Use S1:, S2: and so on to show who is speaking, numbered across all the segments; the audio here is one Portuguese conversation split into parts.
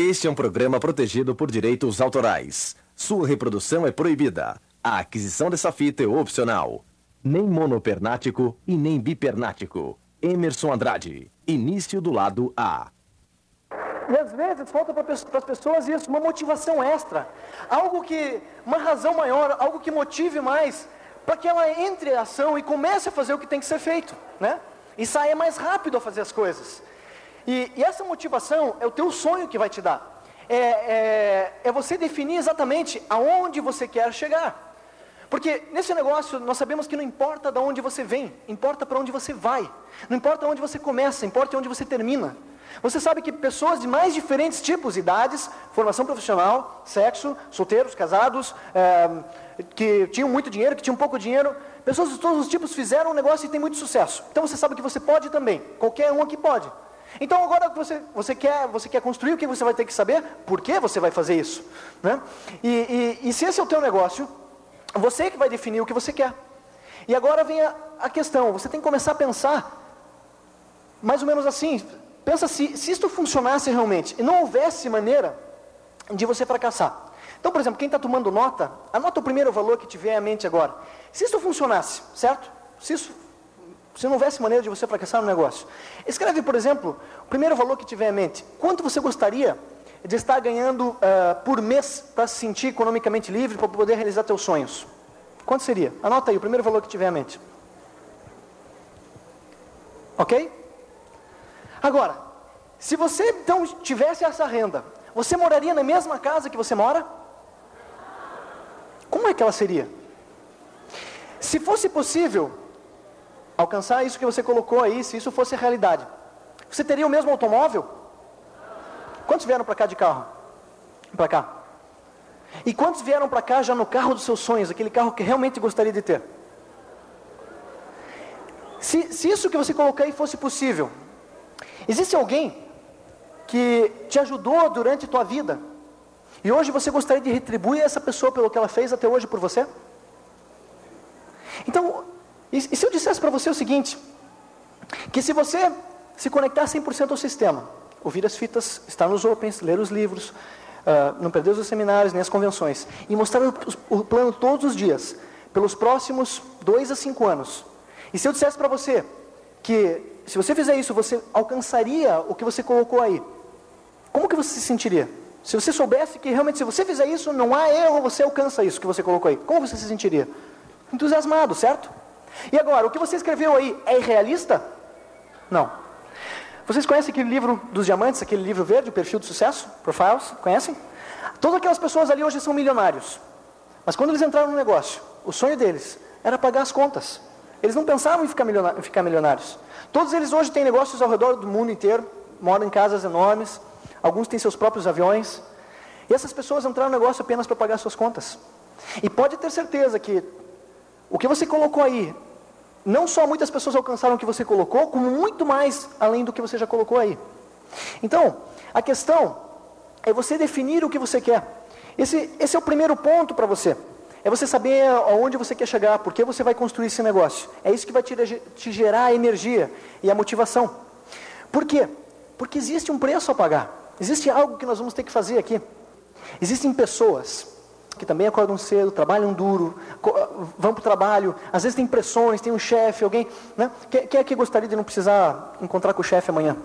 S1: Este é um programa protegido por direitos autorais. Sua reprodução é proibida. A aquisição dessa fita é opcional. Nem monopernático e nem bipernático. Emerson Andrade. Início do lado A.
S2: E às vezes falta para as pessoas isso, uma motivação extra. Algo que, uma razão maior, algo que motive mais, para que ela entre em ação e comece a fazer o que tem que ser feito, né? E saia mais rápido a fazer as coisas. E, e, essa motivação é o teu sonho que vai te dar. É, é, é você definir exatamente aonde você quer chegar. Porque nesse negócio nós sabemos que não importa de onde você vem, importa para onde você vai. Não importa onde você começa, importa onde você termina. Você sabe que pessoas de mais diferentes tipos, idades, formação profissional, sexo, solteiros, casados, é, que tinham muito dinheiro, que tinham pouco dinheiro, pessoas de todos os tipos fizeram um negócio e tem muito sucesso. Então você sabe que você pode também, qualquer um aqui pode. Então agora você, você, quer, você quer construir, o que você vai ter que saber? Por que você vai fazer isso? Né? E, e, e se esse é o teu negócio, você que vai definir o que você quer. E agora vem a, a questão, você tem que começar a pensar, mais ou menos assim, pensa se, se isto funcionasse realmente, e não houvesse maneira de você fracassar. Então, por exemplo, quem está tomando nota, anota o primeiro valor que tiver à mente agora. Se isso funcionasse, certo? Se isso se não houvesse maneira de você fracassar no negócio. Escreve, por exemplo, o primeiro valor que tiver em mente. Quanto você gostaria de estar ganhando uh, por mês para se sentir economicamente livre, para poder realizar seus sonhos? Quanto seria? Anota aí, o primeiro valor que tiver em mente. Ok? Agora, se você então tivesse essa renda, você moraria na mesma casa que você mora? Como é que ela seria? Se fosse possível, alcançar isso que você colocou aí, se isso fosse realidade, você teria o mesmo automóvel? Quantos vieram para cá de carro? Para cá. E quantos vieram para cá já no carro dos seus sonhos, aquele carro que realmente gostaria de ter? Se, se isso que você colocou aí fosse possível, existe alguém que te ajudou durante a tua vida e hoje você gostaria de retribuir essa pessoa pelo que ela fez até hoje por você? Então, e, e se eu dissesse para você o seguinte: que se você se conectar 100% ao sistema, ouvir as fitas, estar nos opens, ler os livros, uh, não perder os seminários nem as convenções, e mostrar o, o plano todos os dias, pelos próximos dois a cinco anos. E se eu dissesse para você que se você fizer isso, você alcançaria o que você colocou aí, como que você se sentiria? Se você soubesse que realmente se você fizer isso, não há erro, você alcança isso que você colocou aí. Como você se sentiria? Entusiasmado, certo? E agora, o que você escreveu aí é irrealista? Não. Vocês conhecem aquele livro dos diamantes, aquele livro verde, o perfil de sucesso, Profiles? Conhecem? Todas aquelas pessoas ali hoje são milionários. Mas quando eles entraram no negócio, o sonho deles era pagar as contas. Eles não pensavam em ficar. Em ficar milionários. Todos eles hoje têm negócios ao redor do mundo inteiro, moram em casas enormes, alguns têm seus próprios aviões. E essas pessoas entraram no negócio apenas para pagar suas contas. E pode ter certeza que o que você colocou aí não só muitas pessoas alcançaram o que você colocou, como muito mais além do que você já colocou aí. Então, a questão é você definir o que você quer. Esse, esse é o primeiro ponto para você. É você saber aonde você quer chegar, por que você vai construir esse negócio. É isso que vai te, te gerar a energia e a motivação. Por quê? Porque existe um preço a pagar. Existe algo que nós vamos ter que fazer aqui. Existem pessoas que também acordam cedo, trabalham duro, vão para o trabalho, às vezes tem pressões, tem um chefe, alguém. Né? Quem é que gostaria de não precisar encontrar com o chefe amanhã?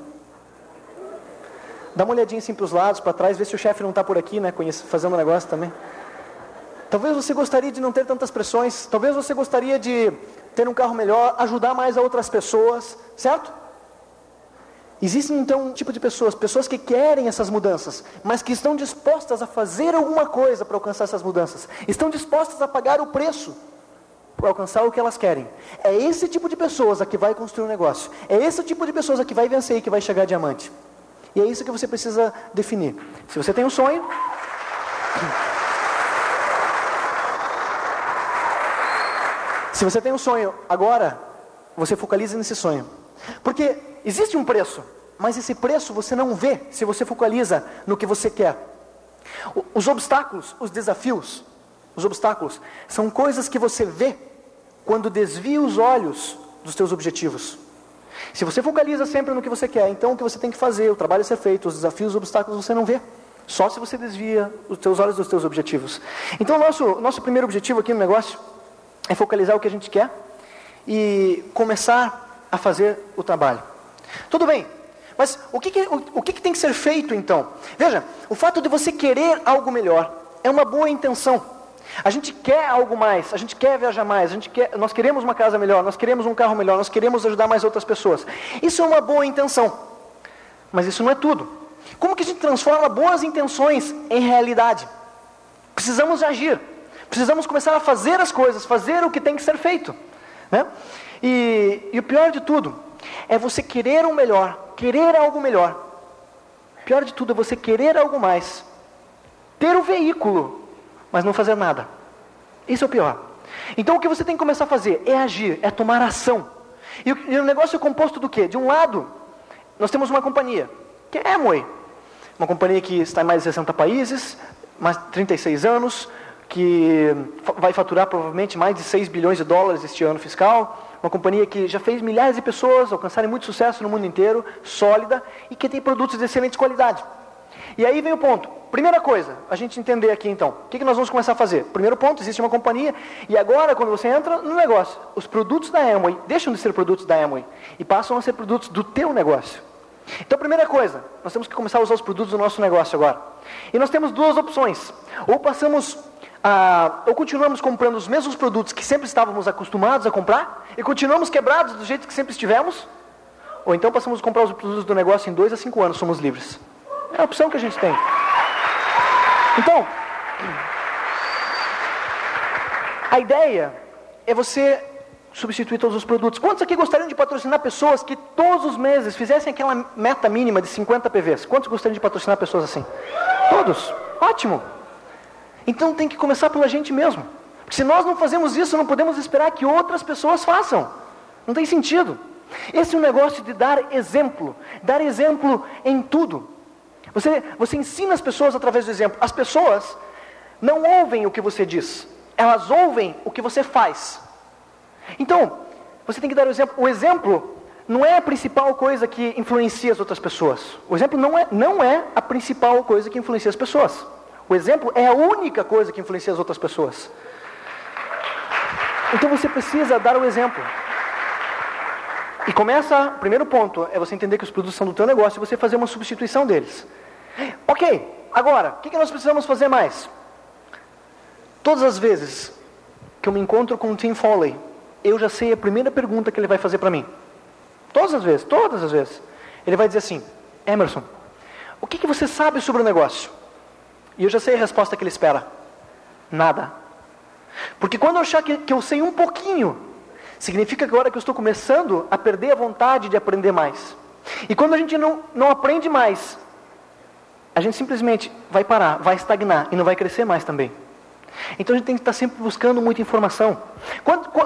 S2: Dá uma olhadinha assim para os lados, para trás, ver se o chefe não está por aqui, né, fazendo um negócio também. Talvez você gostaria de não ter tantas pressões, talvez você gostaria de ter um carro melhor, ajudar mais a outras pessoas, certo? Existem então um tipo de pessoas, pessoas que querem essas mudanças, mas que estão dispostas a fazer alguma coisa para alcançar essas mudanças, estão dispostas a pagar o preço para alcançar o que elas querem. É esse tipo de pessoas a que vai construir um negócio, é esse tipo de pessoas a que vai vencer e que vai chegar diamante. E é isso que você precisa definir. Se você tem um sonho. Se você tem um sonho, agora você focaliza nesse sonho. Porque existe um preço, mas esse preço você não vê se você focaliza no que você quer. Os obstáculos, os desafios, os obstáculos são coisas que você vê quando desvia os olhos dos teus objetivos. Se você focaliza sempre no que você quer, então o que você tem que fazer, o trabalho a ser feito, os desafios, os obstáculos você não vê. Só se você desvia os teus olhos dos teus objetivos. Então, nosso, nosso primeiro objetivo aqui no negócio é focalizar o que a gente quer e começar a fazer o trabalho. Tudo bem, mas o que, que o, o que, que tem que ser feito então? Veja, o fato de você querer algo melhor é uma boa intenção. A gente quer algo mais, a gente quer viajar mais, a gente quer, nós queremos uma casa melhor, nós queremos um carro melhor, nós queremos ajudar mais outras pessoas. Isso é uma boa intenção, mas isso não é tudo. Como que a gente transforma boas intenções em realidade? Precisamos agir, precisamos começar a fazer as coisas, fazer o que tem que ser feito. Né? E, e o pior de tudo é você querer um melhor, querer algo melhor. O pior de tudo é você querer algo mais, ter o veículo mas não fazer nada. Isso é o pior. Então o que você tem que começar a fazer é agir, é tomar ação. E o, e o negócio é composto do quê? De um lado, nós temos uma companhia, que é a Amway. Uma companhia que está em mais de 60 países, mais de 36 anos, que vai faturar provavelmente mais de 6 bilhões de dólares este ano fiscal. Uma companhia que já fez milhares de pessoas alcançarem muito sucesso no mundo inteiro, sólida e que tem produtos de excelente qualidade. E aí vem o ponto. Primeira coisa, a gente entender aqui então, o que, que nós vamos começar a fazer? Primeiro ponto, existe uma companhia, e agora quando você entra no negócio, os produtos da Amway deixam de ser produtos da Amway e passam a ser produtos do teu negócio. Então, primeira coisa, nós temos que começar a usar os produtos do nosso negócio agora. E nós temos duas opções. Ou passamos a, ou continuamos comprando os mesmos produtos que sempre estávamos acostumados a comprar e continuamos quebrados do jeito que sempre estivemos, ou então passamos a comprar os produtos do negócio em dois a cinco anos, somos livres. É a opção que a gente tem. Então, a ideia é você substituir todos os produtos. Quantos aqui gostariam de patrocinar pessoas que todos os meses fizessem aquela meta mínima de 50 PVs? Quantos gostariam de patrocinar pessoas assim? Todos. Ótimo. Então tem que começar pela gente mesmo. Porque se nós não fazemos isso, não podemos esperar que outras pessoas façam. Não tem sentido. Esse é um negócio de dar exemplo. Dar exemplo em tudo. Você, você ensina as pessoas através do exemplo. As pessoas não ouvem o que você diz, elas ouvem o que você faz. Então, você tem que dar o exemplo. O exemplo não é a principal coisa que influencia as outras pessoas. O exemplo não é, não é a principal coisa que influencia as pessoas. O exemplo é a única coisa que influencia as outras pessoas. Então você precisa dar o exemplo. E começa, primeiro ponto, é você entender que os produtos são do teu negócio e você fazer uma substituição deles. Ok, agora, o que, que nós precisamos fazer mais? Todas as vezes que eu me encontro com o Tim Foley, eu já sei a primeira pergunta que ele vai fazer para mim. Todas as vezes, todas as vezes. Ele vai dizer assim: Emerson, o que, que você sabe sobre o negócio? E eu já sei a resposta que ele espera: nada. Porque quando eu achar que, que eu sei um pouquinho, significa que agora que eu estou começando a perder a vontade de aprender mais. E quando a gente não, não aprende mais, a gente simplesmente vai parar, vai estagnar e não vai crescer mais também. Então a gente tem que estar sempre buscando muita informação.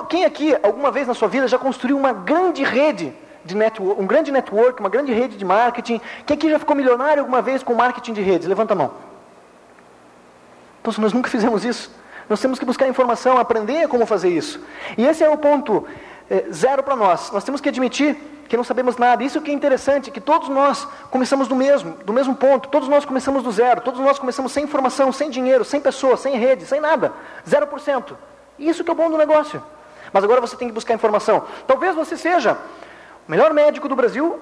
S2: quem aqui, alguma vez na sua vida, já construiu uma grande rede de network, um grande network, uma grande rede de marketing? Quem aqui já ficou milionário alguma vez com marketing de redes? Levanta a mão. Se nós nunca fizemos isso, nós temos que buscar informação, aprender como fazer isso. E esse é o ponto é, zero para nós. Nós temos que admitir que não sabemos nada. Isso que é interessante, que todos nós começamos do mesmo, do mesmo ponto. Todos nós começamos do zero. Todos nós começamos sem informação, sem dinheiro, sem pessoas, sem rede, sem nada. Zero por cento. Isso que é o bom do negócio. Mas agora você tem que buscar informação. Talvez você seja o melhor médico do Brasil,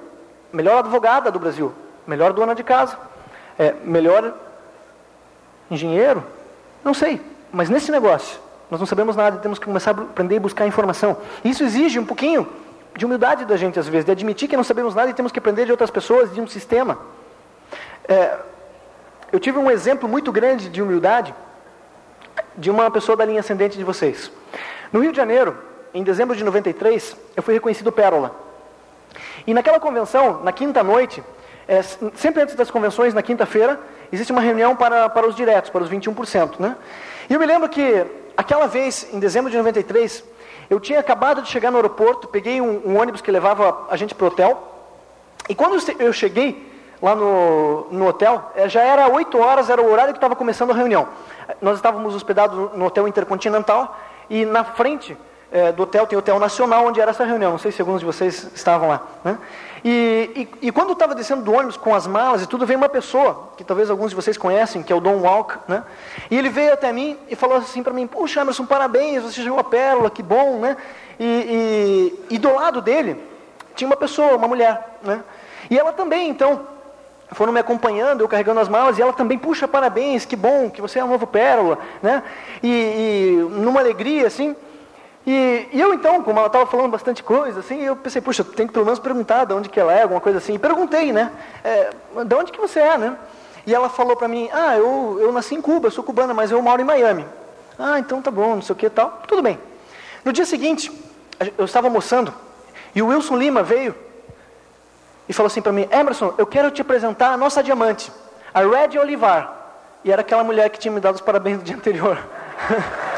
S2: melhor advogada do Brasil, melhor dona de casa, é, melhor engenheiro, não sei. Mas nesse negócio, nós não sabemos nada e temos que começar a aprender e buscar informação. Isso exige um pouquinho de humildade da gente, às vezes, de admitir que não sabemos nada e temos que aprender de outras pessoas, de um sistema. É, eu tive um exemplo muito grande de humildade de uma pessoa da linha ascendente de vocês. No Rio de Janeiro, em dezembro de 93, eu fui reconhecido Pérola. E naquela convenção, na quinta noite, é, sempre antes das convenções, na quinta-feira, existe uma reunião para, para os diretos, para os 21%. Né? E eu me lembro que, aquela vez, em dezembro de 93, eu tinha acabado de chegar no aeroporto, peguei um, um ônibus que levava a gente para o hotel. E quando eu cheguei lá no, no hotel, eh, já era 8 horas, era o horário que estava começando a reunião. Nós estávamos hospedados no hotel Intercontinental e na frente é, do hotel, tem o Hotel Nacional, onde era essa reunião. Não sei se alguns de vocês estavam lá. Né? E, e, e, quando eu estava descendo do ônibus com as malas e tudo, veio uma pessoa, que talvez alguns de vocês conhecem, que é o Don Walk, né? E ele veio até mim e falou assim para mim, puxa Emerson, parabéns, você chegou a pérola, que bom, né? E, e, e do lado dele tinha uma pessoa, uma mulher, né? E ela também, então, foram me acompanhando, eu carregando as malas, e ela também, puxa, parabéns, que bom, que você é um novo pérola, né? E, e numa alegria, assim, e, e, eu então, como ela estava falando bastante coisa, assim, eu pensei, puxa, tem que pelo menos perguntar de onde que ela é, alguma coisa assim. E perguntei, né? É, de onde que você é, né? E ela falou para mim, ah, eu, eu nasci em Cuba, sou cubana, mas eu moro em Miami. Ah, então tá bom, não sei o que tal. Tudo bem. No dia seguinte, eu estava almoçando, e o Wilson Lima veio e falou assim para mim, Emerson, eu quero te apresentar a nossa diamante, a Red Olivar. E era aquela mulher que tinha me dado os parabéns no dia anterior.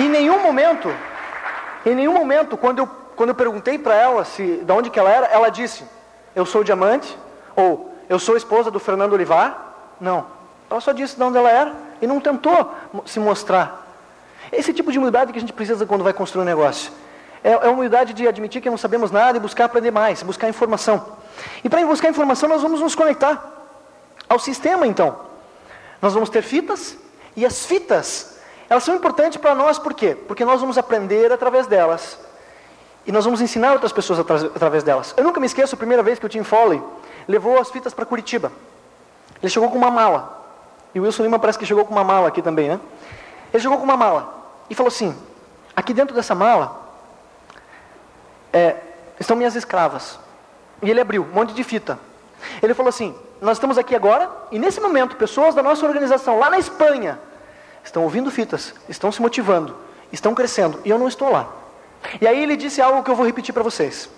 S2: em nenhum momento, em nenhum momento, quando eu, quando eu perguntei para ela se, de onde que ela era, ela disse, eu sou diamante, ou eu sou esposa do Fernando Olivar. Não. Ela só disse de onde ela era e não tentou se mostrar. Esse tipo de humildade que a gente precisa quando vai construir um negócio. É, é a humildade de admitir que não sabemos nada e buscar aprender mais, buscar informação. E para buscar informação, nós vamos nos conectar ao sistema, então. Nós vamos ter fitas, e as fitas elas são importantes para nós por quê? Porque nós vamos aprender através delas. E nós vamos ensinar outras pessoas através delas. Eu nunca me esqueço a primeira vez que o Tim Foley levou as fitas para Curitiba. Ele chegou com uma mala. E o Wilson Lima parece que chegou com uma mala aqui também, né? Ele chegou com uma mala e falou assim: aqui dentro dessa mala é, estão minhas escravas. E ele abriu um monte de fita. Ele falou assim: nós estamos aqui agora e nesse momento pessoas da nossa organização lá na Espanha estão ouvindo fitas, estão se motivando, estão crescendo, e eu não estou lá. E aí ele disse algo que eu vou repetir para vocês.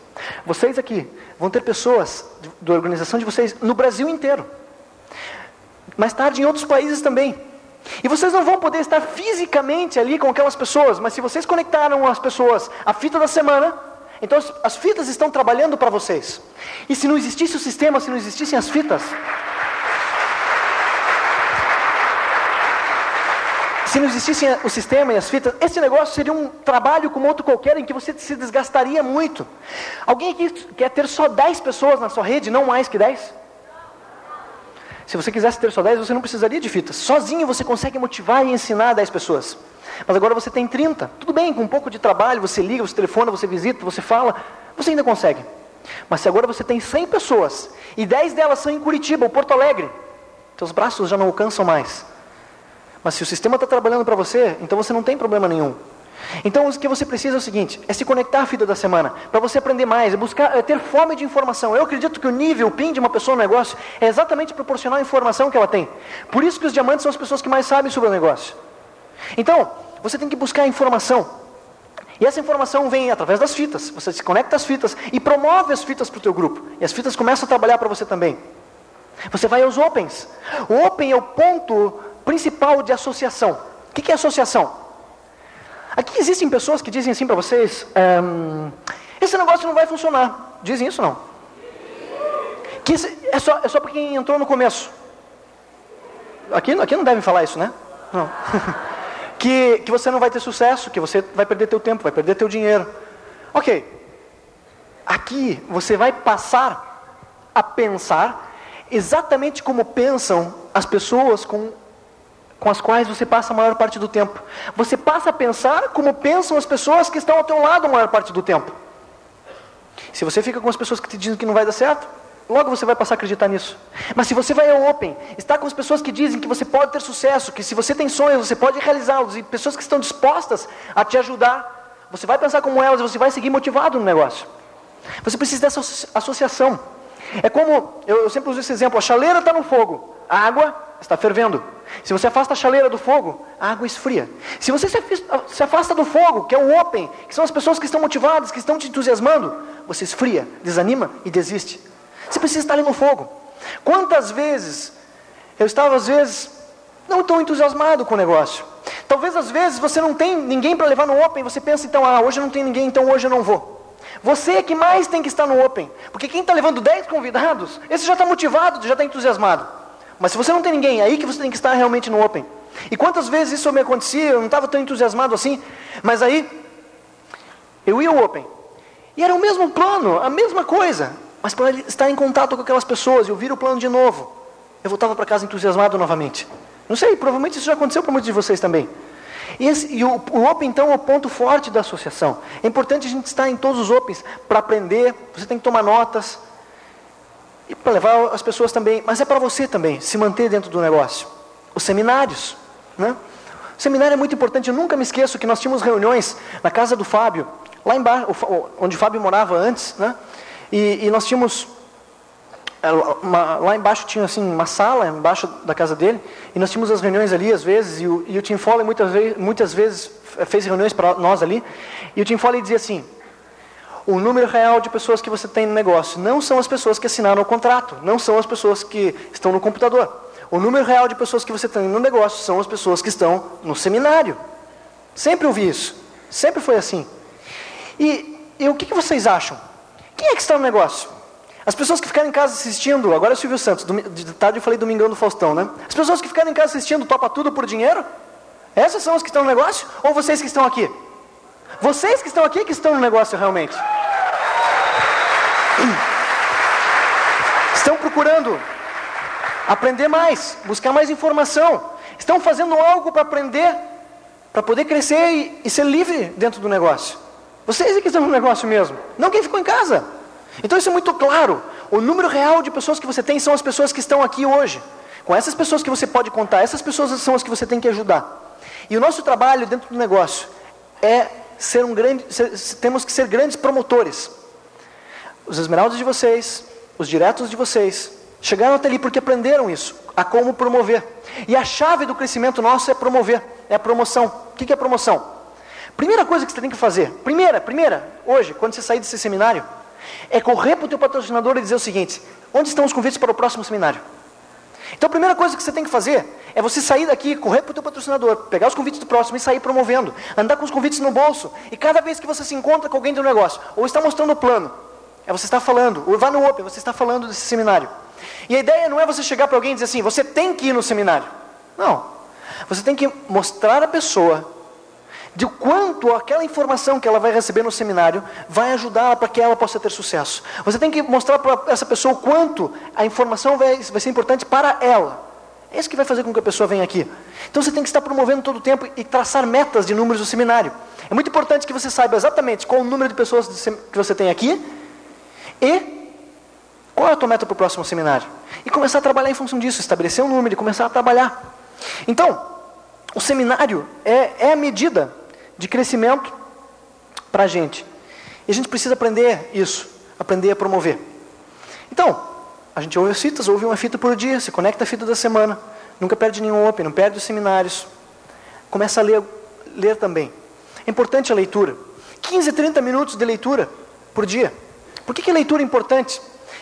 S2: Vocês aqui vão ter pessoas da organização de vocês no Brasil inteiro. Mais tarde em outros países também. E vocês não vão poder estar fisicamente ali com aquelas pessoas, mas se vocês conectaram as pessoas à fita da semana, então as fitas estão trabalhando para vocês. E se não existisse o sistema, se não existissem as fitas, Se não existisse o sistema e as fitas, esse negócio seria um trabalho como outro qualquer em que você se desgastaria muito. Alguém aqui quer ter só 10 pessoas na sua rede, não mais que 10? Se você quisesse ter só 10, você não precisaria de fitas. Sozinho você consegue motivar e ensinar 10 pessoas. Mas agora você tem 30. Tudo bem, com um pouco de trabalho, você liga, você telefona, você visita, você fala, você ainda consegue. Mas se agora você tem 100 pessoas e 10 delas são em Curitiba ou Porto Alegre, seus braços já não alcançam mais. Mas se o sistema está trabalhando para você, então você não tem problema nenhum. Então o que você precisa é o seguinte: é se conectar à vida da semana, para você aprender mais, é buscar, é ter fome de informação. Eu acredito que o nível, o PIN de uma pessoa no negócio é exatamente proporcional à informação que ela tem. Por isso que os diamantes são as pessoas que mais sabem sobre o negócio. Então, você tem que buscar informação. E essa informação vem através das fitas. Você se conecta às fitas e promove as fitas para o teu grupo. E as fitas começam a trabalhar para você também. Você vai aos Opens. O Open é o ponto principal de associação. O que é associação? Aqui existem pessoas que dizem assim para vocês: ehm, esse negócio não vai funcionar. Dizem isso não? Que é só, é só para quem entrou no começo. Aqui, aqui não devem falar isso, né? Não. que, que você não vai ter sucesso, que você vai perder teu tempo, vai perder teu dinheiro. Ok. Aqui você vai passar a pensar exatamente como pensam as pessoas com com as quais você passa a maior parte do tempo. Você passa a pensar como pensam as pessoas que estão ao teu lado a maior parte do tempo. Se você fica com as pessoas que te dizem que não vai dar certo, logo você vai passar a acreditar nisso. Mas se você vai ao Open, está com as pessoas que dizem que você pode ter sucesso, que se você tem sonhos, você pode realizá-los, e pessoas que estão dispostas a te ajudar, você vai pensar como elas e você vai seguir motivado no negócio. Você precisa dessa associação. É como, eu, eu sempre uso esse exemplo, a chaleira está no fogo, a água está fervendo. Se você afasta a chaleira do fogo, a água esfria. Se você se afasta do fogo, que é o open, que são as pessoas que estão motivadas, que estão te entusiasmando, você esfria, desanima e desiste. Você precisa estar ali no fogo. Quantas vezes eu estava, às vezes, não tão entusiasmado com o negócio. Talvez às vezes você não tem ninguém para levar no Open, você pensa então, ah, hoje não tem ninguém, então hoje eu não vou. Você é que mais tem que estar no Open, porque quem está levando 10 convidados, esse já está motivado, já está entusiasmado. Mas se você não tem ninguém, é aí que você tem que estar realmente no Open. E quantas vezes isso me acontecia, eu não estava tão entusiasmado assim, mas aí eu ia ao Open. E era o mesmo plano, a mesma coisa. Mas para estar em contato com aquelas pessoas e ouvir o plano de novo, eu voltava para casa entusiasmado novamente. Não sei, provavelmente isso já aconteceu para muitos de vocês também. E, esse, e o, o, Open, então, é o ponto forte da associação. É importante a gente estar em todos os Opens para aprender, você tem que tomar notas, e para levar as pessoas também, mas é para você também, se manter dentro do negócio. Os seminários, né? O seminário é muito importante, eu nunca me esqueço que nós tínhamos reuniões na casa do Fábio, lá embaixo, onde o Fábio morava antes, né? E, e nós tínhamos é, uma, lá embaixo tinha assim uma sala embaixo da casa dele e nós tínhamos as reuniões ali às vezes e o, e o Tim Foley muitas vezes, muitas vezes fez reuniões para nós ali e o Tim Foley dizia assim o número real de pessoas que você tem no negócio não são as pessoas que assinaram o contrato não são as pessoas que estão no computador o número real de pessoas que você tem no negócio são as pessoas que estão no seminário sempre ouvi isso sempre foi assim e, e o que, que vocês acham quem é que está no negócio as pessoas que ficaram em casa assistindo, agora é Silvio Santos, de tarde eu falei Domingão do Faustão, né? As pessoas que ficaram em casa assistindo topa tudo por dinheiro? Essas são as que estão no negócio? Ou vocês que estão aqui? Vocês que estão aqui que estão no negócio realmente? Estão procurando aprender mais, buscar mais informação. Estão fazendo algo para aprender, para poder crescer e, e ser livre dentro do negócio. Vocês é que estão no negócio mesmo, não quem ficou em casa. Então isso é muito claro. O número real de pessoas que você tem são as pessoas que estão aqui hoje. Com essas pessoas que você pode contar, essas pessoas são as que você tem que ajudar. E o nosso trabalho dentro do negócio é ser um grande, ser, temos que ser grandes promotores. Os esmeraldas de vocês, os diretos de vocês, chegaram até ali porque aprenderam isso, a como promover. E a chave do crescimento nosso é promover, é a promoção. O que é promoção? Primeira coisa que você tem que fazer, primeira, primeira, hoje, quando você sair desse seminário, é correr para o teu patrocinador e dizer o seguinte: onde estão os convites para o próximo seminário? Então a primeira coisa que você tem que fazer é você sair daqui, correr para o teu patrocinador, pegar os convites do próximo e sair promovendo, andar com os convites no bolso, e cada vez que você se encontra com alguém do negócio, ou está mostrando o plano, é você está falando, ou vai no Open, você está falando desse seminário. E a ideia não é você chegar para alguém e dizer assim, você tem que ir no seminário. Não. Você tem que mostrar a pessoa de quanto aquela informação que ela vai receber no seminário vai ajudá-la para que ela possa ter sucesso. Você tem que mostrar para essa pessoa o quanto a informação vai, vai ser importante para ela. É isso que vai fazer com que a pessoa venha aqui. Então você tem que estar promovendo todo o tempo e traçar metas de números do seminário. É muito importante que você saiba exatamente qual o número de pessoas que você tem aqui e qual é a tua meta para o próximo seminário. E começar a trabalhar em função disso, estabelecer um número e começar a trabalhar. Então, o seminário é, é a medida de crescimento para a gente. E a gente precisa aprender isso, aprender a promover. Então, a gente ouve as fitas, ouve uma fita por dia, se conecta a fita da semana, nunca perde nenhum Open, não perde os seminários. Começa a ler, ler também. É importante a leitura. 15, 30 minutos de leitura por dia. Por que, que a leitura é importante?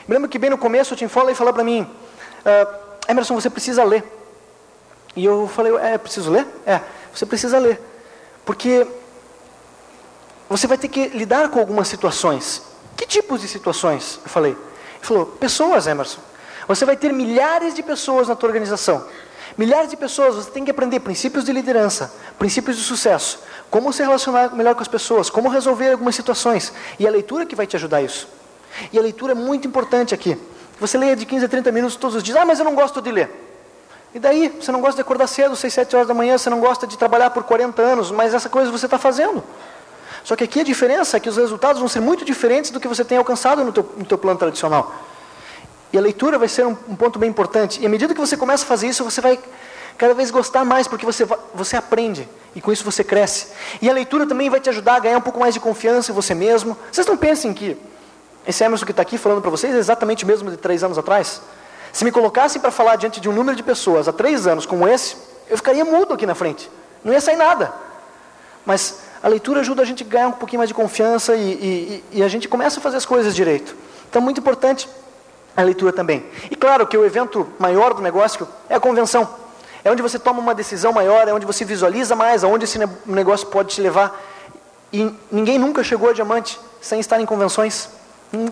S2: Me lembro que bem no começo o Tim Foley falou para mim, uh, Emerson, você precisa ler. E eu falei, é, preciso ler? É, você precisa ler. Porque você vai ter que lidar com algumas situações. Que tipos de situações? Eu falei. Ele falou, pessoas, Emerson. Você vai ter milhares de pessoas na tua organização. Milhares de pessoas, você tem que aprender princípios de liderança, princípios de sucesso, como se relacionar melhor com as pessoas, como resolver algumas situações. E a leitura que vai te ajudar isso. E a leitura é muito importante aqui. Você leia de 15 a 30 minutos todos os dias. Ah, mas eu não gosto de ler. E daí, você não gosta de acordar cedo, 6, 7 horas da manhã, você não gosta de trabalhar por 40 anos, mas essa coisa você está fazendo. Só que aqui a diferença é que os resultados vão ser muito diferentes do que você tem alcançado no teu, no teu plano tradicional. E a leitura vai ser um, um, ponto bem importante. E à medida que você começa a fazer isso, você vai cada vez gostar mais, porque você, você aprende. E com isso você cresce. E a leitura também vai te ajudar a ganhar um pouco mais de confiança em você mesmo. Vocês não pensem que esse Emerson que está aqui falando para vocês é exatamente o mesmo de três anos atrás? Se me colocassem para falar diante de um número de pessoas há três anos como esse, eu ficaria mudo aqui na frente. Não ia sair nada. Mas a leitura ajuda a gente a ganhar um pouquinho mais de confiança e, e, e a gente começa a fazer as coisas direito. Então, muito importante a leitura também. E claro que o evento maior do negócio é a convenção. É onde você toma uma decisão maior, é onde você visualiza mais, aonde esse negócio pode te levar. E ninguém nunca chegou a diamante sem estar em convenções.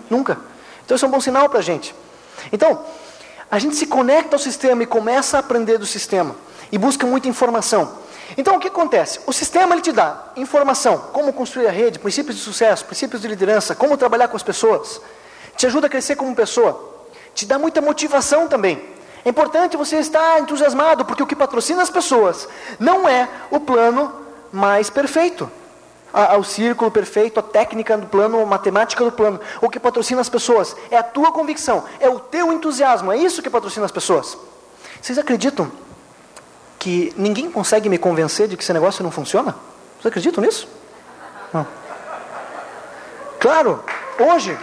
S2: Nunca. Então isso é um bom sinal para a gente. Então, a gente se conecta ao sistema e começa a aprender do sistema. e buscam muita informação. Então o que acontece? O sistema ele te dá informação, como construir a rede, princípios de sucesso, princípios de liderança, como trabalhar com as pessoas, te ajuda a crescer como pessoa, te dá muita motivação também. É importante você estar entusiasmado, porque o que patrocina as pessoas não é o plano mais perfeito ao círculo perfeito, a técnica do plano, a matemática do plano. O que patrocina as pessoas é a tua convicção, é o teu entusiasmo, é isso que patrocina as pessoas. Vocês acreditam que ninguém consegue me convencer de que esse negócio não funciona? Vocês acreditam nisso? Não. Claro, hoje.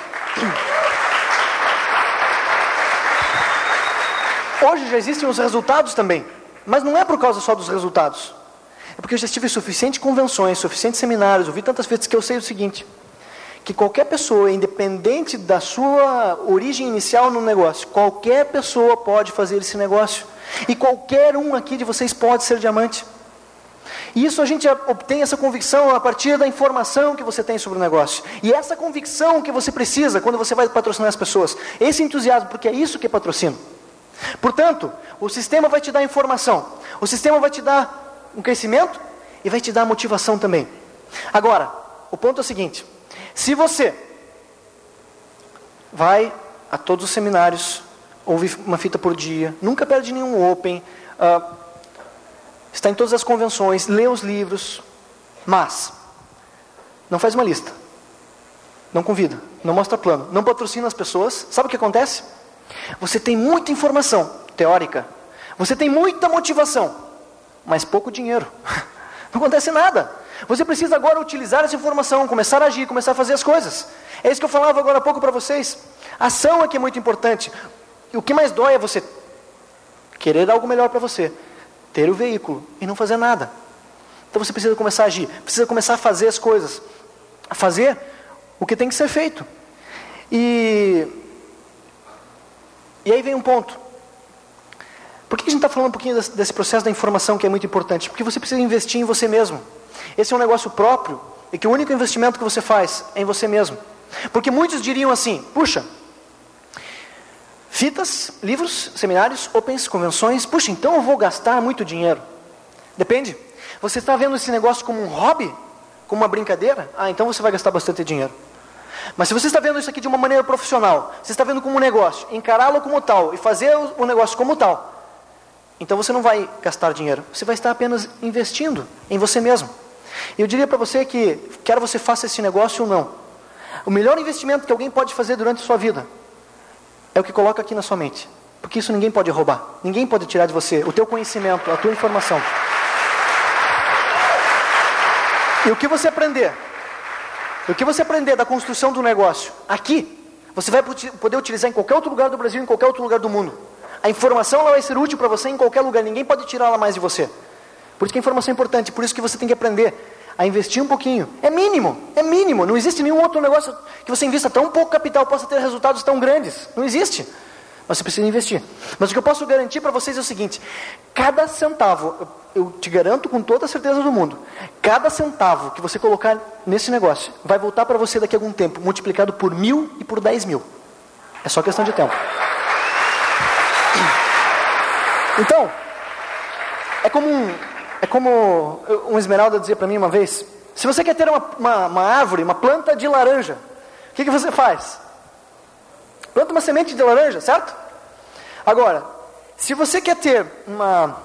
S2: Hoje já existem os resultados também, mas não é por causa só dos resultados. É porque eu já tive suficientes convenções, suficientes seminários, ouvi tantas vezes que eu sei o seguinte: que qualquer pessoa, independente da sua origem inicial no negócio, qualquer pessoa pode fazer esse negócio. E qualquer um aqui de vocês pode ser diamante. E isso a gente obtém essa convicção a partir da informação que você tem sobre o negócio. E essa convicção que você precisa quando você vai patrocinar as pessoas. Esse entusiasmo, porque é isso que é. Portanto, o sistema vai te dar informação. O sistema vai te dar um crescimento e vai te dar motivação também. Agora, o ponto é o seguinte: se você vai a todos os seminários, ouve uma fita por dia, nunca perde nenhum Open, uh, está em todas as convenções, lê os livros, mas não faz uma lista, não convida, não mostra plano, não patrocina as pessoas, sabe o que acontece? Você tem muita informação teórica, você tem muita motivação, mas pouco dinheiro. Não acontece nada. Você precisa agora utilizar essa informação, começar a agir, começar a fazer as coisas. É isso que eu falava agora há pouco para vocês. Ação aqui é muito importante. E o que mais dói é você querer algo melhor para você, ter o veículo e não fazer nada. Então você precisa começar a agir, precisa começar a fazer as coisas, a fazer o que tem que ser feito. E, e aí vem um ponto. Por que a gente está falando um pouquinho desse, desse processo da informação que é muito importante? Porque você precisa investir em você mesmo. Esse é um negócio próprio e que o único investimento que você faz é em você mesmo. Porque muitos diriam assim: puxa, fitas, livros, seminários, opens, convenções, puxa, então eu vou gastar muito dinheiro. Depende. Você está vendo esse negócio como um hobby? Como uma brincadeira? Ah, então você vai gastar bastante dinheiro. Mas se você está vendo isso aqui de uma maneira profissional, você está vendo como um negócio, encará-lo como tal e fazer o negócio como tal, então você não vai gastar dinheiro, você vai estar apenas investindo em você mesmo. Eu diria para você que, quer você faça esse negócio ou não, o melhor investimento que alguém pode fazer durante a sua vida é o que coloca aqui na sua mente. Porque isso ninguém pode roubar, ninguém pode tirar de você o teu conhecimento, a tua informação. E o que você aprender, o que você aprender da construção do negócio aqui, você vai poder utilizar em qualquer outro lugar do Brasil, em qualquer outro lugar do mundo. A informação ela vai ser útil para você em qualquer lugar, ninguém pode tirá-la mais de você. Por isso que a informação é importante, por isso que você tem que aprender a investir um pouquinho. É mínimo, é mínimo. Não existe nenhum outro negócio que você invista tão pouco capital possa ter resultados tão grandes. Não existe. Mas você precisa investir. Mas o que eu posso garantir para vocês é o seguinte: cada centavo, eu te garanto com toda a certeza do mundo, cada centavo que você colocar nesse negócio vai voltar para você daqui a algum tempo, multiplicado por mil e por dez mil. É só questão de tempo. Então, é como um, é como um esmeralda dizia para mim uma vez: se você quer ter uma, uma, uma árvore, uma planta de laranja, o que, que você faz? Planta uma semente de laranja, certo? Agora, se você quer ter uma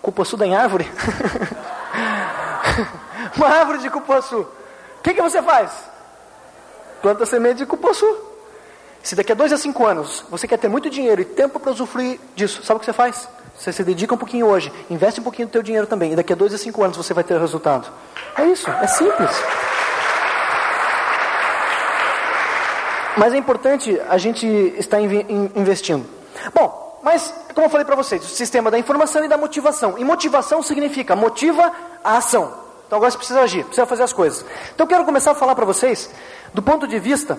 S2: cupuaçu em árvore, uma árvore de cupuaçu, o que, que você faz? Planta semente de cupuaçu. Se daqui a dois a cinco anos você quer ter muito dinheiro e tempo para usufruir disso, sabe o que você faz? Você se dedica um pouquinho hoje, investe um pouquinho do teu dinheiro também, e daqui a dois a cinco anos você vai ter resultado. É isso, é simples. Mas é importante a gente estar investindo. Bom, mas como eu falei para vocês, o sistema da informação e da motivação. E motivação significa motiva a ação. Então agora você precisa agir, precisa fazer as coisas. Então eu quero começar a falar para vocês do ponto de vista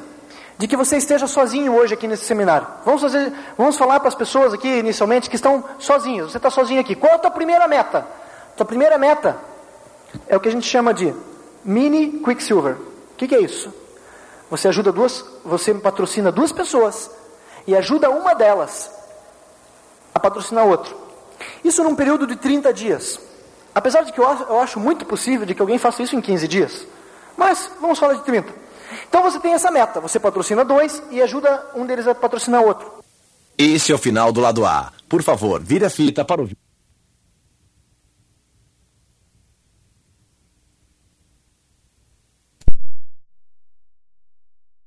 S2: de que você esteja sozinho hoje aqui nesse seminário. Vamos, fazer, vamos falar para as pessoas aqui inicialmente que estão sozinhos. Você está sozinho aqui. Qual é a tua primeira meta? Tua primeira meta é o que a gente chama de mini quicksilver. O que, que é isso? Você ajuda duas, você patrocina duas pessoas e ajuda uma delas a patrocinar outro. Isso num período de 30 dias. Apesar de que eu acho muito possível de que alguém faça isso em 15 dias. Mas vamos falar de 30. Então você tem essa meta, você patrocina dois e ajuda um deles a patrocinar outro.
S1: Este é o final do lado A. Por favor, vire a fita para o